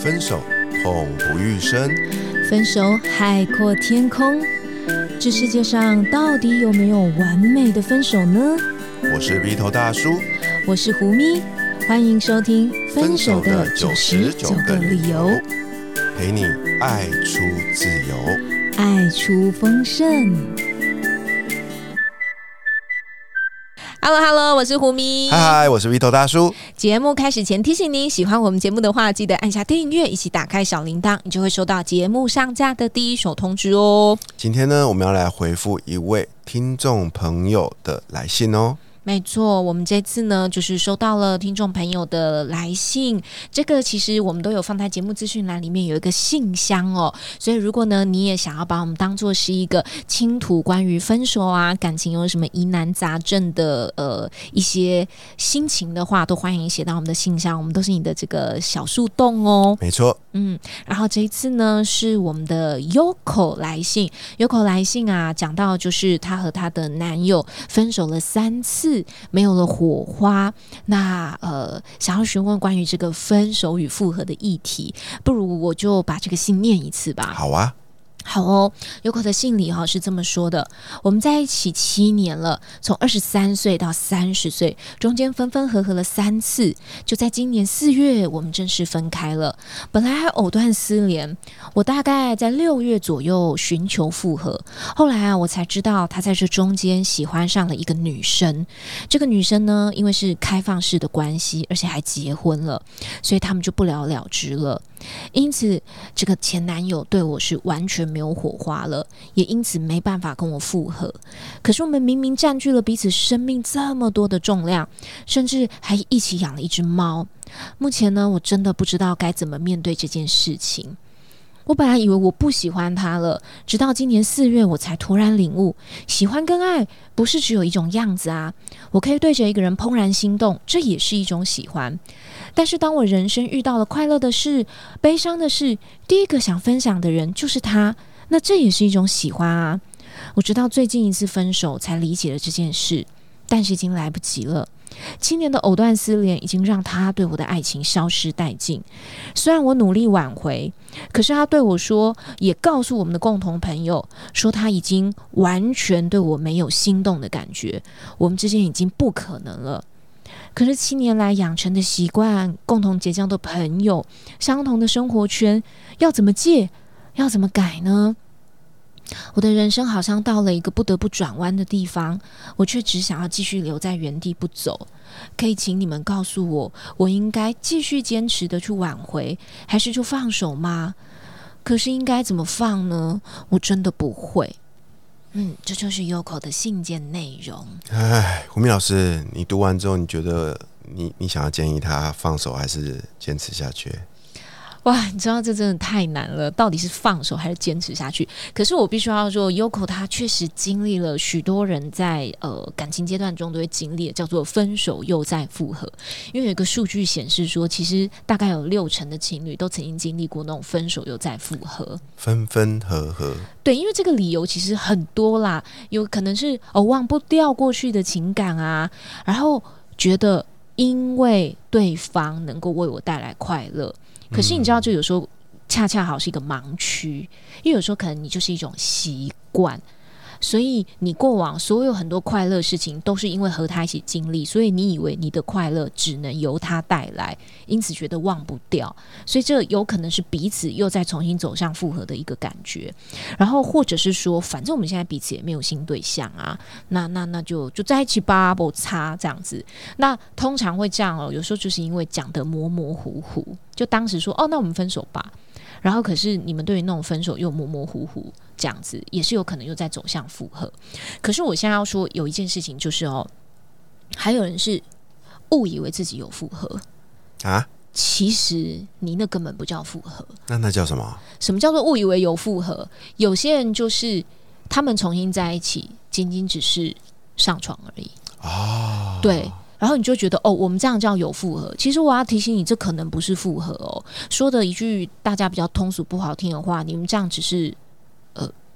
分手痛不欲生，分手海阔天空。这世界上到底有没有完美的分手呢？我是鼻头大叔，我是胡咪，欢迎收听《分手的九十九个理由》，陪你爱出自由，爱出丰盛。Hello，Hello，我是胡咪。嗨嗨，我是 Vito 大叔。节目开始前提醒您，喜欢我们节目的话，记得按下订阅，以及打开小铃铛，你就会收到节目上架的第一手通知哦。今天呢，我们要来回复一位听众朋友的来信哦。没错，我们这次呢，就是收到了听众朋友的来信。这个其实我们都有放在节目资讯栏里面有一个信箱哦。所以如果呢，你也想要把我们当做是一个倾吐关于分手啊、感情有什么疑难杂症的呃一些心情的话，都欢迎写到我们的信箱。我们都是你的这个小树洞哦。没错，嗯。然后这一次呢，是我们的 Yoko 来信，Yoko 来信啊，讲到就是她和她的男友分手了三次。没有了火花，那呃，想要询问关于这个分手与复合的议题，不如我就把这个信念一次吧。好啊。好哦，有口的信里哈是这么说的：我们在一起七年了，从二十三岁到三十岁，中间分分合合了三次，就在今年四月，我们正式分开了。本来还藕断丝连，我大概在六月左右寻求复合，后来啊，我才知道他在这中间喜欢上了一个女生。这个女生呢，因为是开放式的关系，而且还结婚了，所以他们就不了了之了。因此，这个前男友对我是完全没有火花了，也因此没办法跟我复合。可是我们明明占据了彼此生命这么多的重量，甚至还一起养了一只猫。目前呢，我真的不知道该怎么面对这件事情。我本来以为我不喜欢他了，直到今年四月，我才突然领悟，喜欢跟爱不是只有一种样子啊！我可以对着一个人怦然心动，这也是一种喜欢。但是当我人生遇到了快乐的事、悲伤的事，第一个想分享的人就是他，那这也是一种喜欢啊！我直到最近一次分手才理解了这件事，但是已经来不及了。七年的藕断丝连已经让他对我的爱情消失殆尽。虽然我努力挽回，可是他对我说，也告诉我们的共同朋友，说他已经完全对我没有心动的感觉，我们之间已经不可能了。可是七年来养成的习惯，共同结交的朋友，相同的生活圈，要怎么戒？要怎么改呢？我的人生好像到了一个不得不转弯的地方，我却只想要继续留在原地不走。可以请你们告诉我，我应该继续坚持的去挽回，还是就放手吗？可是应该怎么放呢？我真的不会。嗯，这就是优口的信件内容。哎，胡明老师，你读完之后，你觉得你你想要建议他放手，还是坚持下去？哇，你知道这真的太难了，到底是放手还是坚持下去？可是我必须要说，Yoko 他确实经历了许多人在呃感情阶段中都会经历，叫做分手又再复合。因为有一个数据显示说，其实大概有六成的情侣都曾经经历过那种分手又再复合，分分合合。对，因为这个理由其实很多啦，有可能是哦忘不掉过去的情感啊，然后觉得因为对方能够为我带来快乐。可是你知道，就有时候恰恰好是一个盲区，因为有时候可能你就是一种习惯。所以你过往所有很多快乐事情，都是因为和他一起经历，所以你以为你的快乐只能由他带来，因此觉得忘不掉。所以这有可能是彼此又再重新走向复合的一个感觉。然后或者是说，反正我们现在彼此也没有新对象啊，那那那就就在一起吧，不差这样子。那通常会这样哦，有时候就是因为讲的模模糊糊，就当时说哦，那我们分手吧。然后可是你们对于那种分手又模模糊糊。这样子也是有可能又在走向复合，可是我现在要说有一件事情就是哦，还有人是误以为自己有复合啊，其实你那根本不叫复合，那那叫什么？什么叫做误以为有复合？有些人就是他们重新在一起，仅仅只是上床而已哦，对。然后你就觉得哦，我们这样叫有复合。其实我要提醒你，这可能不是复合哦。说的一句大家比较通俗不好听的话，你们这样只是。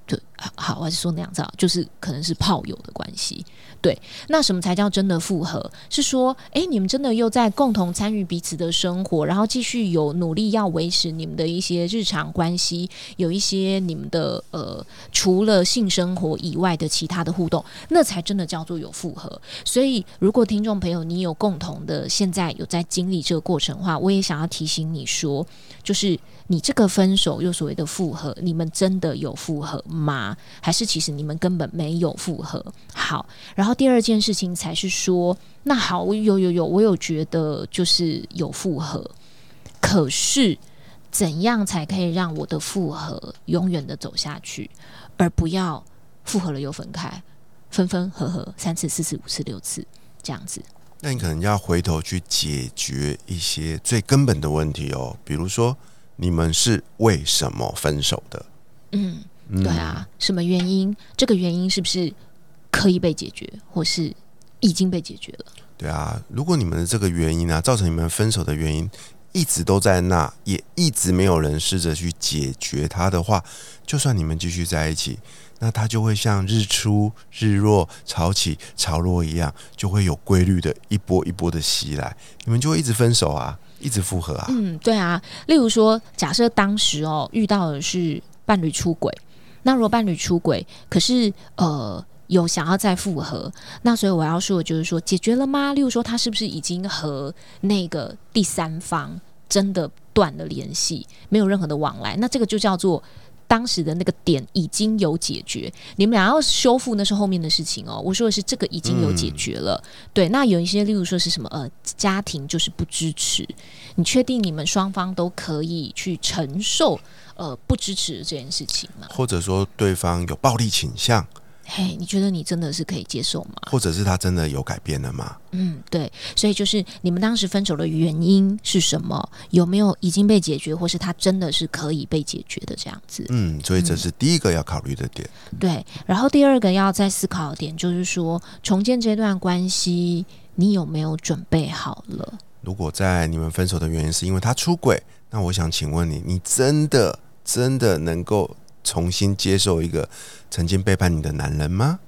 to 好，还是说那样子啊，就是可能是炮友的关系。对，那什么才叫真的复合？是说，诶，你们真的又在共同参与彼此的生活，然后继续有努力要维持你们的一些日常关系，有一些你们的呃，除了性生活以外的其他的互动，那才真的叫做有复合。所以，如果听众朋友你有共同的现在有在经历这个过程的话，我也想要提醒你说，就是你这个分手又所谓的复合，你们真的有复合吗？还是其实你们根本没有复合？好，然后。第二件事情才是说，那好，有有有，我有觉得就是有复合，可是怎样才可以让我的复合永远的走下去，而不要复合了又分开，分分合合三次、四次、五次、六次这样子？那你可能要回头去解决一些最根本的问题哦，比如说你们是为什么分手的？嗯，对啊，什么原因？这个原因是不是？可以被解决，或是已经被解决了。对啊，如果你们的这个原因啊，造成你们分手的原因一直都在那，也一直没有人试着去解决它的话，就算你们继续在一起，那它就会像日出日落、潮起潮落一样，就会有规律的一波一波的袭来，你们就会一直分手啊，一直复合啊。嗯，对啊。例如说，假设当时哦遇到的是伴侣出轨，那如果伴侣出轨，可是呃。有想要再复合，那所以我要说的就是说，解决了吗？例如说，他是不是已经和那个第三方真的断了联系，没有任何的往来？那这个就叫做当时的那个点已经有解决。你们俩要修复，那是后面的事情哦。我说的是这个已经有解决了。对，那有一些，例如说是什么呃，家庭就是不支持，你确定你们双方都可以去承受呃不支持这件事情吗？或者说对方有暴力倾向？嘿，你觉得你真的是可以接受吗？或者是他真的有改变了吗？嗯，对，所以就是你们当时分手的原因是什么？有没有已经被解决，或是他真的是可以被解决的这样子？嗯，所以这是第一个要考虑的点。对，然后第二个要再思考的点就是说，重建这段关系，你有没有准备好了？如果在你们分手的原因是因为他出轨，那我想请问你，你真的真的能够？重新接受一个曾经背叛你的男人吗？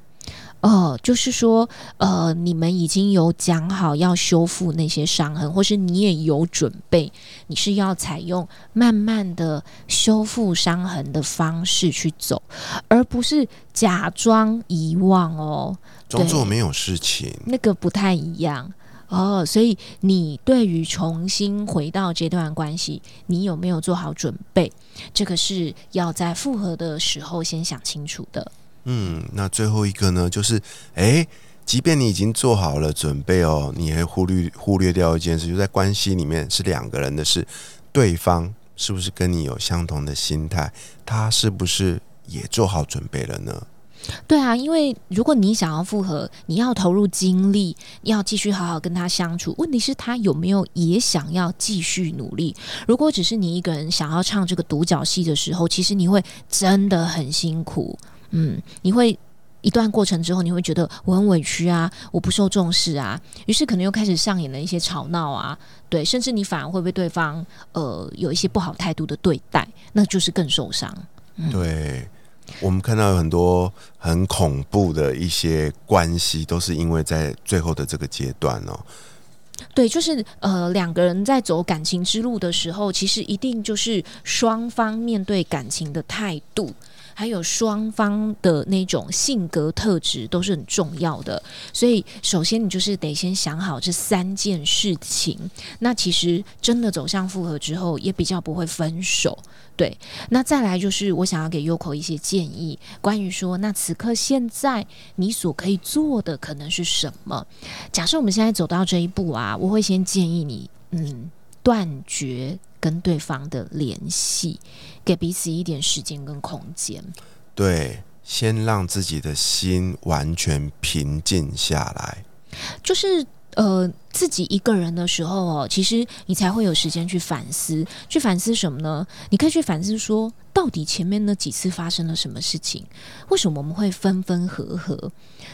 哦，就是说，呃，你们已经有讲好要修复那些伤痕，或是你也有准备，你是要采用慢慢的修复伤痕的方式去走，而不是假装遗忘哦，装作没有事情，那个不太一样。哦，所以你对于重新回到这段关系，你有没有做好准备？这个是要在复合的时候先想清楚的。嗯，那最后一个呢，就是哎，即便你已经做好了准备哦，你还忽略忽略掉一件事，就在关系里面是两个人的事，对方是不是跟你有相同的心态？他是不是也做好准备了呢？对啊，因为如果你想要复合，你要投入精力，要继续好好跟他相处。问题是，他有没有也想要继续努力？如果只是你一个人想要唱这个独角戏的时候，其实你会真的很辛苦。嗯，你会一段过程之后，你会觉得我很委屈啊，我不受重视啊，于是可能又开始上演了一些吵闹啊，对，甚至你反而会被对方呃有一些不好态度的对待，那就是更受伤。对。我们看到有很多很恐怖的一些关系，都是因为在最后的这个阶段哦。对，就是呃，两个人在走感情之路的时候，其实一定就是双方面对感情的态度。还有双方的那种性格特质都是很重要的，所以首先你就是得先想好这三件事情。那其实真的走向复合之后，也比较不会分手。对，那再来就是我想要给 Yoko 一些建议，关于说那此刻现在你所可以做的可能是什么？假设我们现在走到这一步啊，我会先建议你，嗯，断绝。跟对方的联系，给彼此一点时间跟空间。对，先让自己的心完全平静下来。就是呃，自己一个人的时候哦，其实你才会有时间去反思。去反思什么呢？你可以去反思说，到底前面那几次发生了什么事情？为什么我们会分分合合？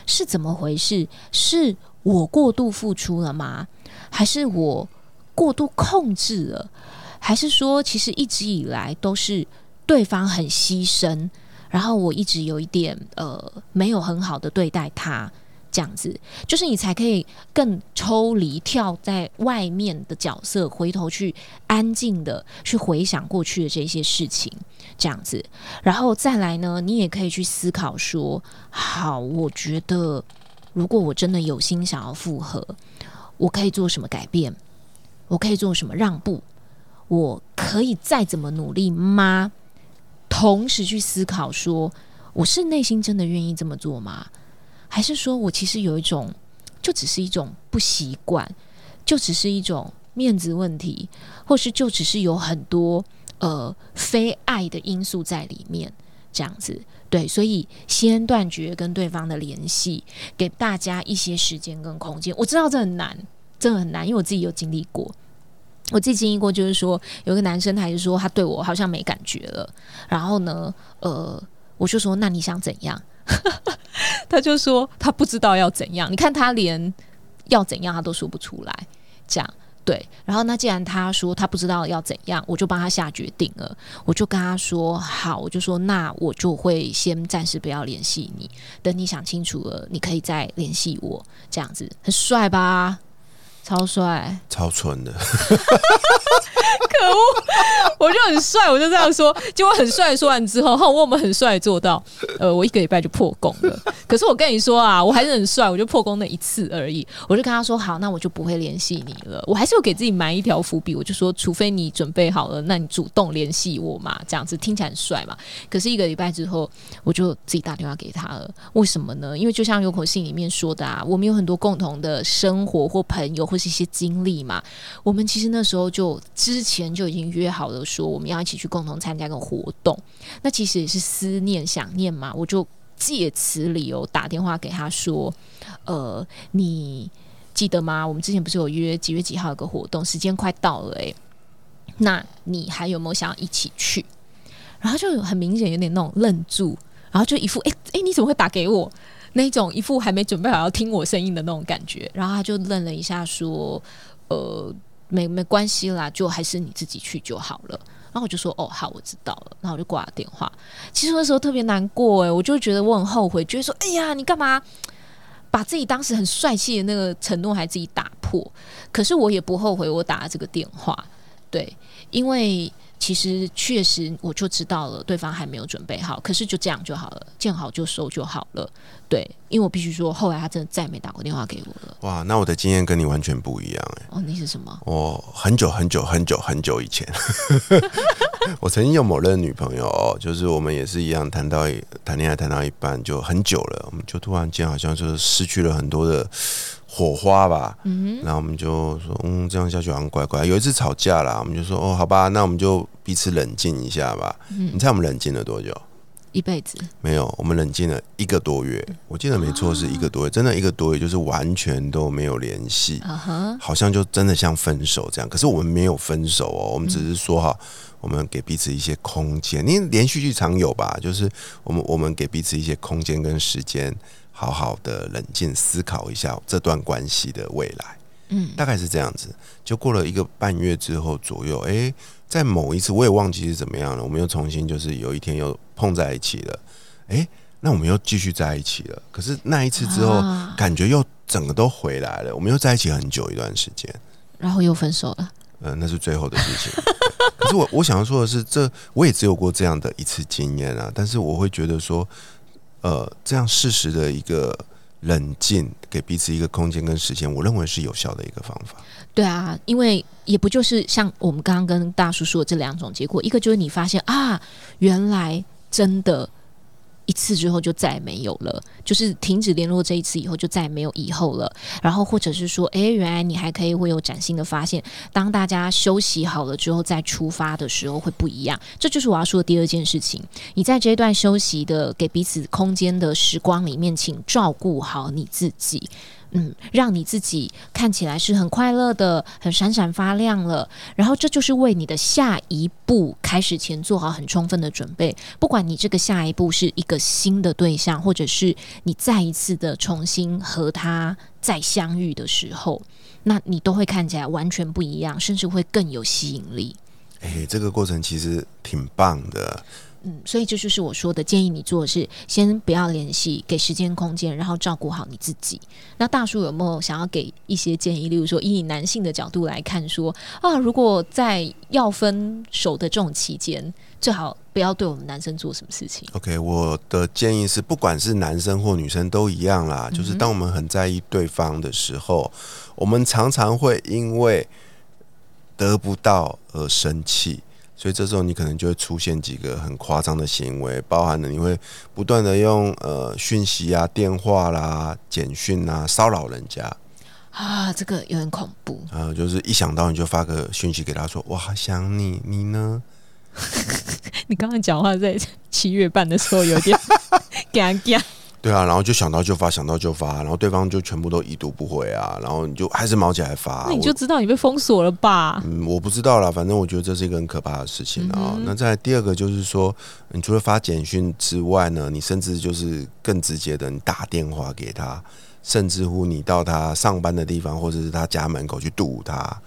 是怎么回事？是我过度付出了吗？还是我过度控制了？还是说，其实一直以来都是对方很牺牲，然后我一直有一点呃没有很好的对待他。这样子，就是你才可以更抽离、跳在外面的角色，回头去安静的去回想过去的这些事情，这样子，然后再来呢，你也可以去思考说：好，我觉得如果我真的有心想要复合，我可以做什么改变？我可以做什么让步？我可以再怎么努力吗？同时去思考说：我是内心真的愿意这么做吗？还是说我其实有一种，就只是一种不习惯，就只是一种面子问题，或是就只是有很多呃非爱的因素在里面，这样子对，所以先断绝跟对方的联系，给大家一些时间跟空间。我知道这很难，真的很难，因为我自己有经历过，我自己经历过，就是说有个男生，他就说他对我好像没感觉了，然后呢，呃，我就说那你想怎样？他就说他不知道要怎样，你看他连要怎样他都说不出来，这样对。然后那既然他说他不知道要怎样，我就帮他下决定了。我就跟他说好，我就说那我就会先暂时不要联系你，等你想清楚了，你可以再联系我。这样子很帅吧？超帅，超蠢的，可恶！我就很帅，我就这样说。结果很帅说完之后，后，我们很帅做到，呃，我一个礼拜就破功了。可是我跟你说啊，我还是很帅，我就破功那一次而已。我就跟他说，好，那我就不会联系你了。我还是有给自己埋一条伏笔，我就说，除非你准备好了，那你主动联系我嘛，这样子听起来很帅嘛。可是一个礼拜之后，我就自己打电话给他了。为什么呢？因为就像有口信里面说的啊，我们有很多共同的生活或朋友。或是一些经历嘛，我们其实那时候就之前就已经约好了，说我们要一起去共同参加个活动。那其实也是思念、想念嘛，我就借此理由打电话给他说：“呃，你记得吗？我们之前不是有约几月几号有个活动，时间快到了诶，那你还有没有想要一起去？”然后就很明显有点那种愣住，然后就一副“哎哎，你怎么会打给我？”那种一副还没准备好要听我声音的那种感觉，然后他就愣了一下，说：“呃，没没关系啦，就还是你自己去就好了。”然后我就说：“哦，好，我知道了。”然后我就挂了电话。其实那时候特别难过，诶，我就觉得我很后悔，觉得说：“哎呀，你干嘛把自己当时很帅气的那个承诺还自己打破？”可是我也不后悔我打了这个电话，对，因为。其实确实，我就知道了，对方还没有准备好。可是就这样就好了，见好就收就好了。对，因为我必须说，后来他真的再没打过电话给我了。哇，那我的经验跟你完全不一样哎。哦，你是什么？我很久很久很久很久以前，我曾经有某任女朋友，就是我们也是一样，谈到谈恋爱谈到一半就很久了，我们就突然间好像就是失去了很多的。火花吧，嗯然后我们就说，嗯，这样下去好像怪怪。有一次吵架啦，我们就说，哦，好吧，那我们就彼此冷静一下吧。嗯你猜我们冷静了多久？一辈子？没有，我们冷静了一个多月。我记得没错，是一个多月，真的一个多月，就是完全都没有联系，好像就真的像分手这样。可是我们没有分手哦，我们只是说哈，我们给彼此一些空间。因为连续剧常有吧，就是我们我们给彼此一些空间跟时间。好好的冷静思考一下这段关系的未来，嗯，大概是这样子。就过了一个半月之后左右，哎，在某一次我也忘记是怎么样了，我们又重新就是有一天又碰在一起了，哎，那我们又继续在一起了。可是那一次之后，感觉又整个都回来了，我们又在一起很久一段时间，然后又分手了。嗯，那是最后的事情。可是我我想要说的是，这我也只有过这样的一次经验啊，但是我会觉得说。呃，这样适时的一个冷静，给彼此一个空间跟时间，我认为是有效的一个方法。对啊，因为也不就是像我们刚刚跟大叔说的这两种结果，一个就是你发现啊，原来真的。一次之后就再也没有了，就是停止联络这一次以后就再也没有以后了。然后或者是说，诶，原来你还可以会有崭新的发现。当大家休息好了之后再出发的时候会不一样。这就是我要说的第二件事情。你在这一段休息的给彼此空间的时光里面，请照顾好你自己。嗯，让你自己看起来是很快乐的，很闪闪发亮了。然后这就是为你的下一步开始前做好很充分的准备。不管你这个下一步是一个新的对象，或者是你再一次的重新和他再相遇的时候，那你都会看起来完全不一样，甚至会更有吸引力。哎，这个过程其实挺棒的。嗯，所以这就是我说的，建议你做的是先不要联系，给时间空间，然后照顾好你自己。那大叔有没有想要给一些建议？例如说，以男性的角度来看，说啊，如果在要分手的这种期间，最好不要对我们男生做什么事情。OK，我的建议是，不管是男生或女生都一样啦。就是当我们很在意对方的时候，我们常常会因为得不到而生气，所以这时候你可能就会出现几个很夸张的行为，包含了你会不断的用呃讯息啊、电话啦、简讯啊骚扰人家。啊，这个有点恐怖。呃，就是一想到你就发个讯息给他说：“我好想你，你呢 你刚刚讲话在七月半的时候有点 尴尬。？”对啊，然后就想到就发，想到就发，然后对方就全部都已读不回啊，然后你就还是毛起来发。那你就知道你被封锁了吧？嗯，我不知道啦，反正我觉得这是一个很可怕的事情啊、那再第二个就是说，你除了发简讯之外呢，你甚至就是更直接的，你打电话给他，甚至乎你到他上班的地方或者是他家门口去堵他，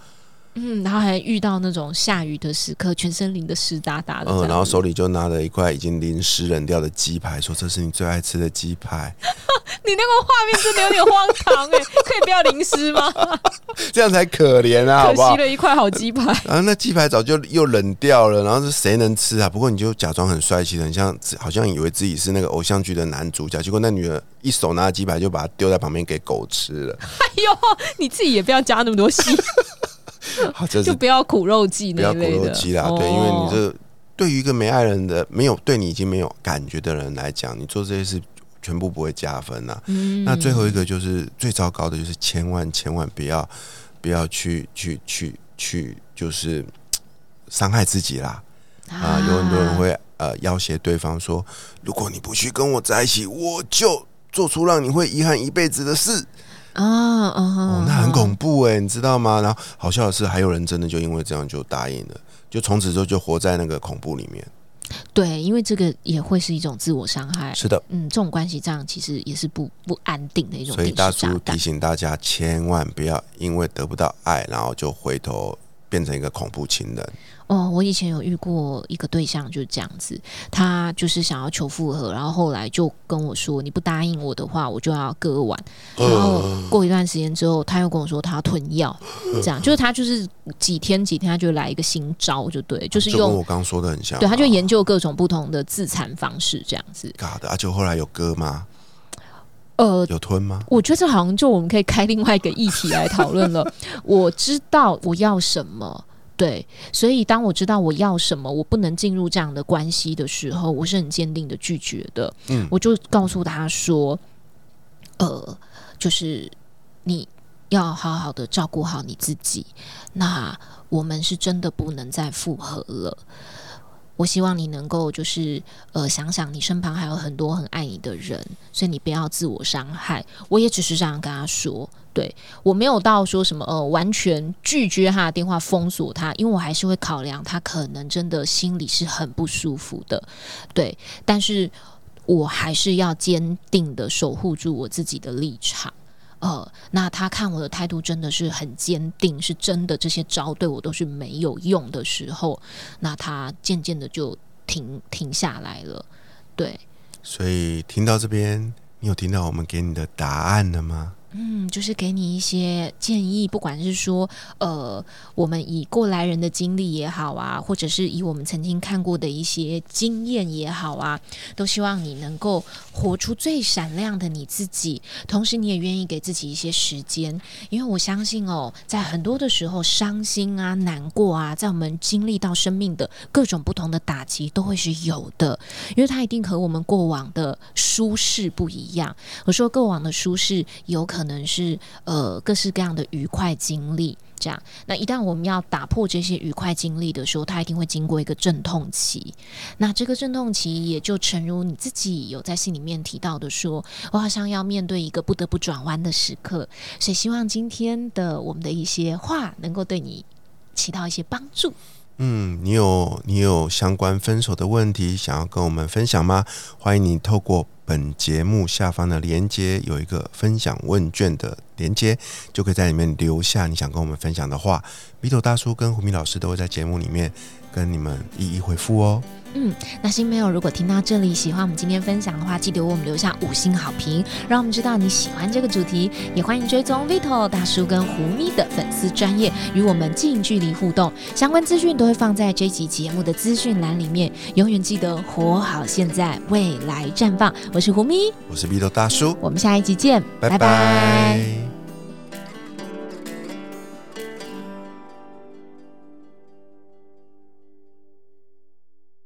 嗯，然后还遇到那种下雨的时刻，全身淋得湿哒哒的嗯，然后手里就拿了一块已经淋湿冷掉的鸡排，说这是你最爱吃的鸡排，你那个画面真的有点荒唐哎、可以不要淋湿吗？这样才可怜啊，好不好可惜？了一块好鸡排。然后那鸡排早就又冷掉了，然后是谁能吃啊？不过你就假装很帅气的，很像好像以为自己是那个偶像剧的男主角，结果那女的一手拿着鸡排就把它丢在旁边给狗吃了。哎呦，你自己也不要加那么多戏，好，这就不要苦肉计不要苦那一类的。肉计啦，哦对，因为你这对于一个没爱人的、没有对你已经没有感觉的人来讲，你做这些事全部不会加分呐、嗯那最后一个就是最糟糕的，就是千万千万不要不要去去去去，就是伤害自己啦。啊，有很多人会呃要挟对方说，如果你不去跟我在一起，我就做出让你会遗憾一辈子的事。啊啊哦，那很恐怖哎，你知道吗？然后好笑的是，还有人真的就因为这样就答应了，就从此之后就活在那个恐怖里面。对，因为这个也会是一种自我伤害。是的，嗯，这种关系这样其实也是不不安定的一种所以大叔提。醒大家，千万不要因为得不到爱，然后就回头变成一个恐怖情人。哦，我以前有遇过一个对象就是这样子，他就是想要求复合，然后后来就跟我说，你不答应我的话，我就要割腕。然后过一段时间之后，他又跟我说他要吞药，这样就是他就是几天几天他就来一个新招，就对，就是就跟用我刚刚说的很像啊。对，他就研究各种不同的自残方式，这样子。嘎的，而且后来有割吗？呃，有吞吗？我觉得这好像就我们可以开另外一个议题来讨论了。我知道我要什么。对，所以当我知道我要什么，我不能进入这样的关系的时候，我是很坚定的拒绝的。嗯我就告诉他说，呃，就是你要好好的照顾好你自己。那我们是真的不能再复合了。我希望你能够就是呃想想你身旁还有很多很爱你的人，所以你不要自我伤害。我也只是这样跟他说，对我没有到说什么呃完全拒绝他的电话封锁他，因为我还是会考量他可能真的心里是很不舒服的，对，但是我还是要坚定的守护住我自己的立场。呃，那他看我的态度真的是很坚定，是真的这些招对我都是没有用的时候，那他渐渐的就停停下来了。对，所以听到这边，你有听到我们给你的答案了吗？嗯，就是给你一些建议，不管是说，呃，我们以过来人的经历也好啊，或者是以我们曾经看过的一些经验也好啊，都希望你能够活出最闪亮的你自己，同时你也愿意给自己一些时间，因为我相信哦，在很多的时候，伤心啊、难过啊，在我们经历到生命的各种不同的打击，都会是有的，因为它一定和我们过往的舒适不一样。我说过往的舒适有可能能是呃各式各样的愉快经历，这样。那一旦我们要打破这些愉快经历的时候，它一定会经过一个阵痛期。那这个阵痛期也就诚如你自己有在信里面提到的说，我好像要面对一个不得不转弯的时刻，所以希望今天的我们的一些话能够对你起到一些帮助。嗯，你有你有相关分手的问题想要跟我们分享吗？欢迎你透过本节目下方的连接有一个分享问卷的连接，就可以在里面留下你想跟我们分享的话。笔头大叔跟胡明老师都会在节目里面跟你们一一回复哦。嗯，那新朋友如果听到这里喜欢我们今天分享的话，记得为我们留下五星好评，让我们知道你喜欢这个主题。也欢迎追踪 Vito 大叔跟胡咪的粉丝专业，与我们近距离互动。相关资讯都会放在这集节目的资讯栏里面。永远记得活好现在，未来绽放。我是胡咪，我是米豆大叔，我们下一集见，拜拜。